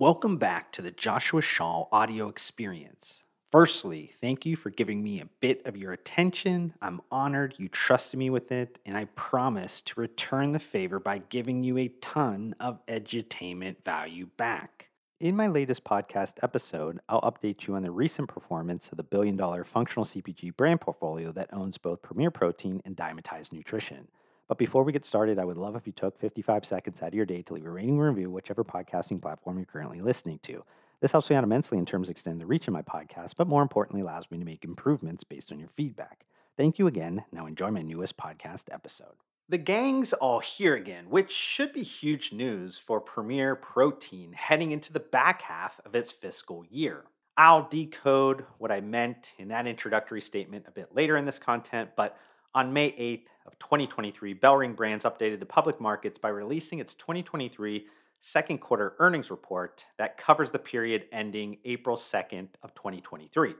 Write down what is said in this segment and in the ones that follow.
Welcome back to the Joshua Shaw audio experience. Firstly, thank you for giving me a bit of your attention. I'm honored you trusted me with it, and I promise to return the favor by giving you a ton of edutainment value back. In my latest podcast episode, I'll update you on the recent performance of the billion dollar functional CPG brand portfolio that owns both Premier Protein and Dymatize Nutrition. But before we get started, I would love if you took 55 seconds out of your day to leave a rating and review, whichever podcasting platform you're currently listening to. This helps me out immensely in terms of extending the reach of my podcast, but more importantly, allows me to make improvements based on your feedback. Thank you again. Now enjoy my newest podcast episode. The gang's all here again, which should be huge news for Premier Protein heading into the back half of its fiscal year. I'll decode what I meant in that introductory statement a bit later in this content, but on May 8th of 2023, Bellring Brands updated the public markets by releasing its 2023 second quarter earnings report that covers the period ending April 2nd of 2023.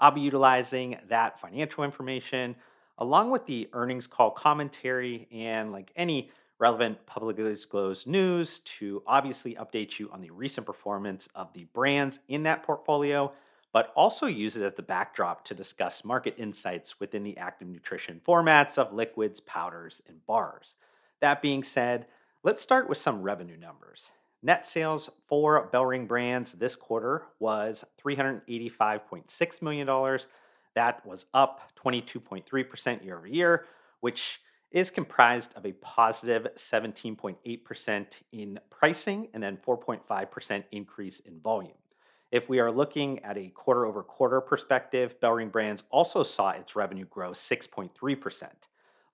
I'll be utilizing that financial information along with the earnings call commentary and like any relevant publicly disclosed news to obviously update you on the recent performance of the brands in that portfolio, but also use it as the backdrop to discuss market insights within the active nutrition formats of liquids, powders, and bars. That being said, Let's start with some revenue numbers. Net sales for Bellring Brands this quarter was $385.6 million. That was up 22.3% year over year, which is comprised of a positive 17.8% in pricing and then 4.5% increase in volume. If we are looking at a quarter over quarter perspective, Bellring Brands also saw its revenue grow 6.3%.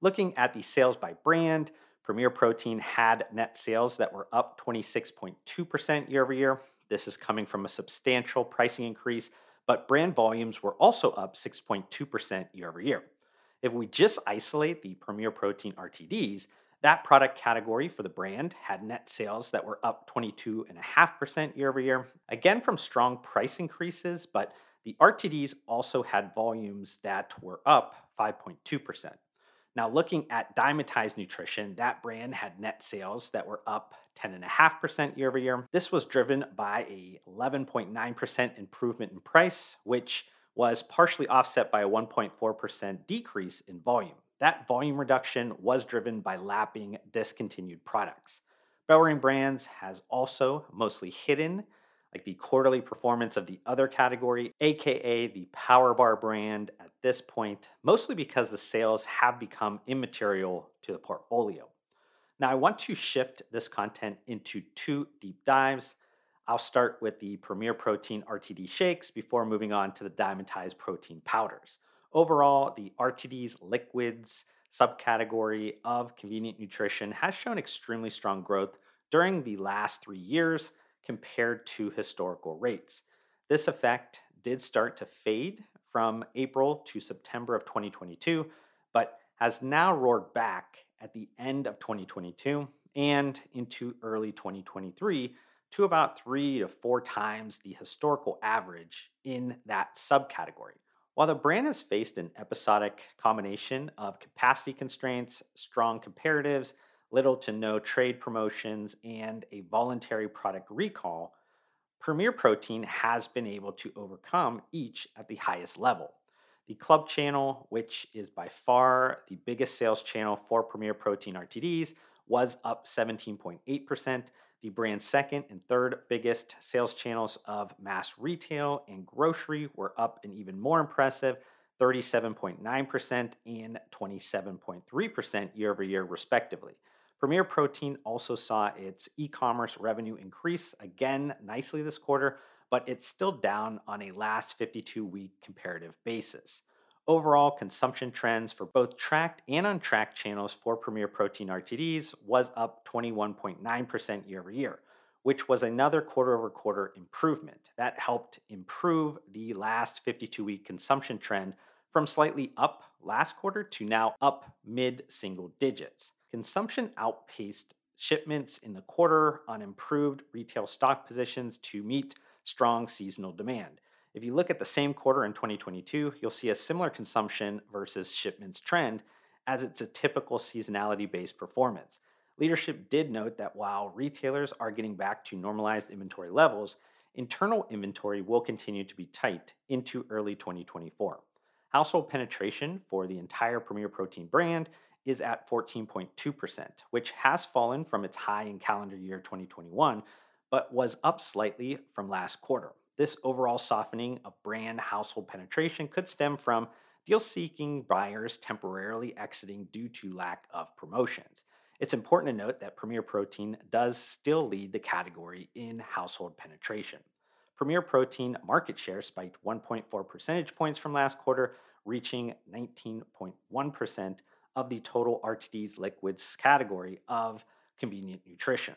Looking at the sales by brand, Premier Protein had net sales that were up 26.2% year over year. This is coming from a substantial pricing increase, but brand volumes were also up 6.2% year over year. If we just isolate the Premier Protein RTDs, that product category for the brand had net sales that were up 22.5% year over year, again from strong price increases, but the RTDs also had volumes that were up 5.2%. Now, looking at Dymatize Nutrition, that brand had net sales that were up 10.5% year over year. This was driven by a 11.9% improvement in price, which was partially offset by a 1.4% decrease in volume. That volume reduction was driven by lapping discontinued products. Bellring Brands has also mostly hidden like the quarterly performance of the other category, aka the Power Bar brand, at this point, mostly because the sales have become immaterial to the portfolio. Now, I want to shift this content into two deep dives. I'll start with the Premier Protein RTD shakes before moving on to the Dymatized protein powders. Overall, the RTDs liquids subcategory of convenient nutrition has shown extremely strong growth during the last three years compared to historical rates. This effect did start to fade from April to September of 2022, but has now roared back at the end of 2022 and into early 2023 to about three to four times the historical average in that subcategory. While the brand has faced an episodic combination of capacity constraints, strong comparatives, little to no trade promotions, and a voluntary product recall, Premier Protein has been able to overcome each at the highest level. The club channel, which is by far the biggest sales channel for Premier Protein RTDs, was up 17.8%. The brand's second and third biggest sales channels of mass retail and grocery were up an even more impressive 37.9% and 27.3% year over year, respectively. Premier Protein also saw its e commerce revenue increase again nicely this quarter, but it's still down on a last 52 week comparative basis. Overall, consumption trends for both tracked and untracked channels for Premier Protein RTDs was up 21.9% year over year, which was another quarter over quarter improvement. That helped improve the last 52 week consumption trend from slightly up last quarter to now up mid single digits. Consumption outpaced shipments in the quarter on improved retail stock positions to meet strong seasonal demand. If you look at the same quarter in 2022, you'll see a similar consumption versus shipments trend as it's a typical seasonality based performance. Leadership did note that while retailers are getting back to normalized inventory levels, internal inventory will continue to be tight into early 2024. Household penetration for the entire Premier Protein brand is at 14.2%, which has fallen from its high in calendar year 2021, but was up slightly from last quarter. This overall softening of brand household penetration could stem from deal seeking buyers temporarily exiting due to lack of promotions. It's important to note that Premier Protein does still lead the category in household penetration. Premier Protein market share spiked 1.4 percentage points from last quarter, reaching 19.1% of the total RTD's liquids category of convenient nutrition.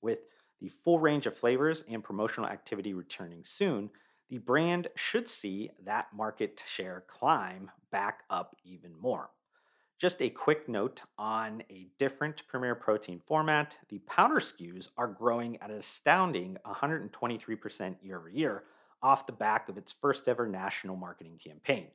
With the full range of flavors and promotional activity returning soon, the brand should see that market share climb back up even more. Just a quick note on a different Premier Protein format the powder SKUs are growing at an astounding 123% year over year off the back of its first ever national marketing campaign.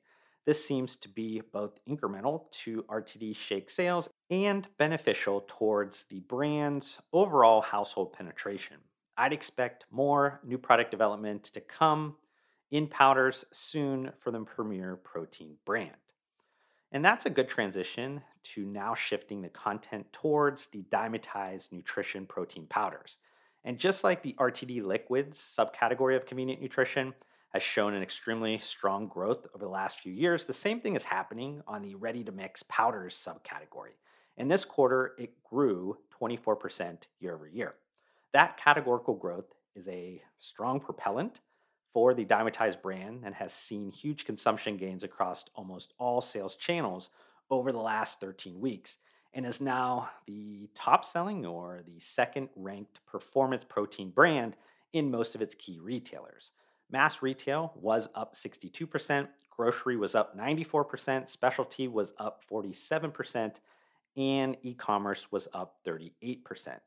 This seems to be both incremental to RTD shake sales and beneficial towards the brand's overall household penetration. I'd expect more new product development to come in powders soon for the Premier Protein brand. And that's a good transition to now shifting the content towards the Dymatize nutrition protein powders. And just like the RTD liquids subcategory of convenient nutrition has shown an extremely strong growth over the last few years, the same thing is happening on the ready to mix powders subcategory. In this quarter, it grew 24% year over year. That categorical growth is a strong propellant for the Dymatize brand and has seen huge consumption gains across almost all sales channels over the last 13 weeks and is now the top selling or the second ranked performance protein brand in most of its key retailers. Mass retail was up 62%, grocery was up 94%, specialty was up 47%, and e commerce was up 38%.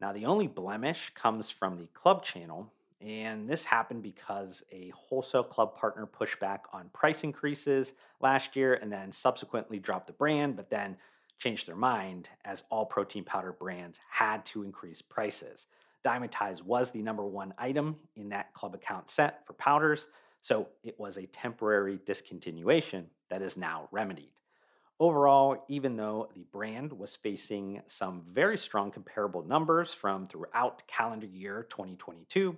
Now, the only blemish comes from the club channel, and this happened because a wholesale club partner pushed back on price increases last year and then subsequently dropped the brand, but then changed their mind as all protein powder brands had to increase prices. Dymatize was the number one item in that club account set for powders, so it was a temporary discontinuation that is now remedied. Overall, even though the brand was facing some very strong comparable numbers from throughout calendar year 2022,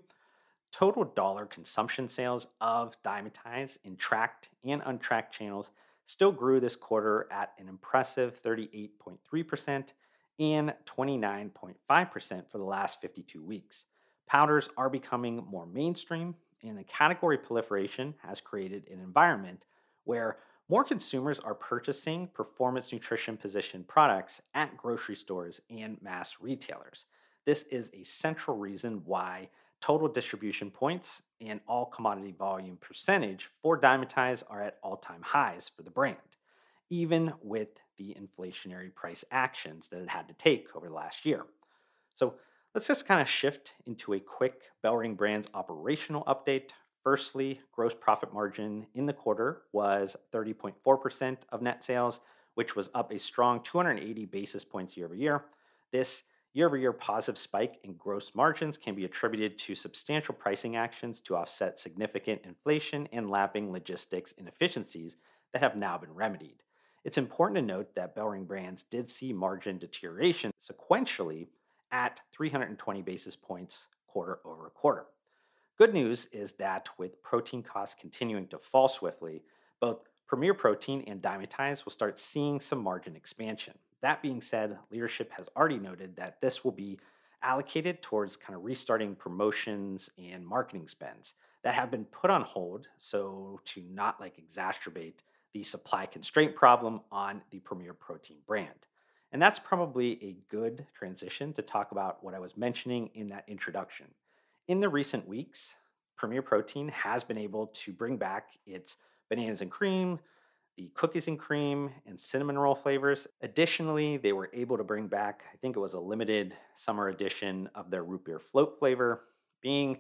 total dollar consumption sales of Dymatize in tracked and untracked channels still grew this quarter at an impressive 38.3% and 29.5% for the last 52 weeks. Powders are becoming more mainstream, and the category proliferation has created an environment where more consumers are purchasing performance nutrition position products at grocery stores and mass retailers. This is a central reason why total distribution points and all commodity volume percentage for Dymatize are at all time highs for the brand, even with the inflationary price actions that it had to take over the last year. So let's just kind of shift into a quick BellRing Brands operational update. Firstly, gross profit margin in the quarter was 30.4% of net sales, which was up a strong 280 basis points year over year. This Year over year positive spike in gross margins can be attributed to substantial pricing actions to offset significant inflation and lapping logistics inefficiencies that have now been remedied. It's important to note that BellRing Brands did see margin deterioration sequentially at 320 basis points quarter over quarter. Good news is that with protein costs continuing to fall swiftly, both Premier Protein and Dymatize will start seeing some margin expansion. That being said, leadership has already noted that this will be allocated towards kind of restarting promotions and marketing spends that have been put on hold so to not like exacerbate the supply constraint problem on the Premier Protein brand. And that's probably a good transition to talk about what I was mentioning in that introduction. In the recent weeks, Premier Protein has been able to bring back its bananas and cream, the cookies and cream and cinnamon roll flavors. Additionally, they were able to bring back, I think it was a limited summer edition of their root beer float flavor, being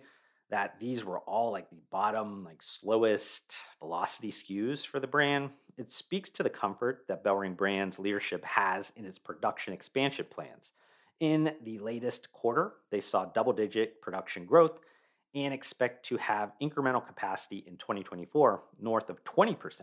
that these were all like the bottom, like slowest velocity SKUs for the brand. It speaks to the comfort that BellRing Brands leadership has in its production expansion plans. In the latest quarter, they saw double digit production growth and expect to have incremental capacity in 2024 north of 20%.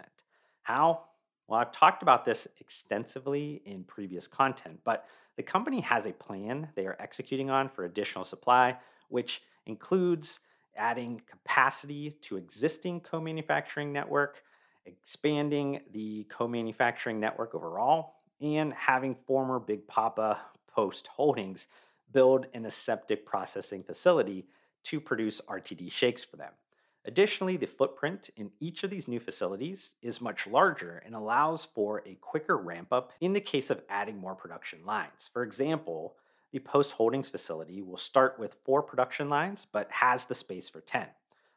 How? Well, I've talked about this extensively in previous content, but the company has a plan they are executing on for additional supply, which includes adding capacity to existing co manufacturing network, expanding the co manufacturing network overall, and having former Big Papa Post Holdings build an aseptic processing facility to produce RTD shakes for them. Additionally, the footprint in each of these new facilities is much larger and allows for a quicker ramp up in the case of adding more production lines. For example, the Post Holdings facility will start with four production lines but has the space for 10.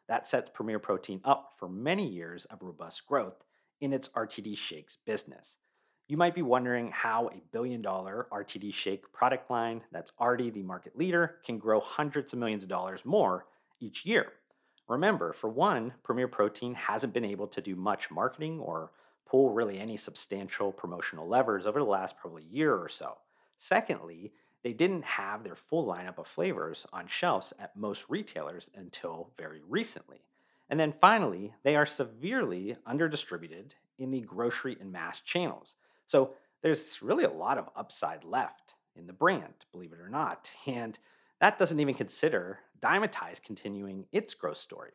That sets Premier Protein up for many years of robust growth in its RTD shakes business. You might be wondering how a billion dollar RTD shake product line that's already the market leader can grow hundreds of millions of dollars more each year. Remember, for one, Premier Protein hasn't been able to do much marketing or pull really any substantial promotional levers over the last probably year or so. Secondly, they didn't have their full lineup of flavors on shelves at most retailers until very recently. And then finally, they are severely underdistributed in the grocery and mass channels. So there's really a lot of upside left in the brand, believe it or not. And that doesn't even consider Dymatize continuing its growth story.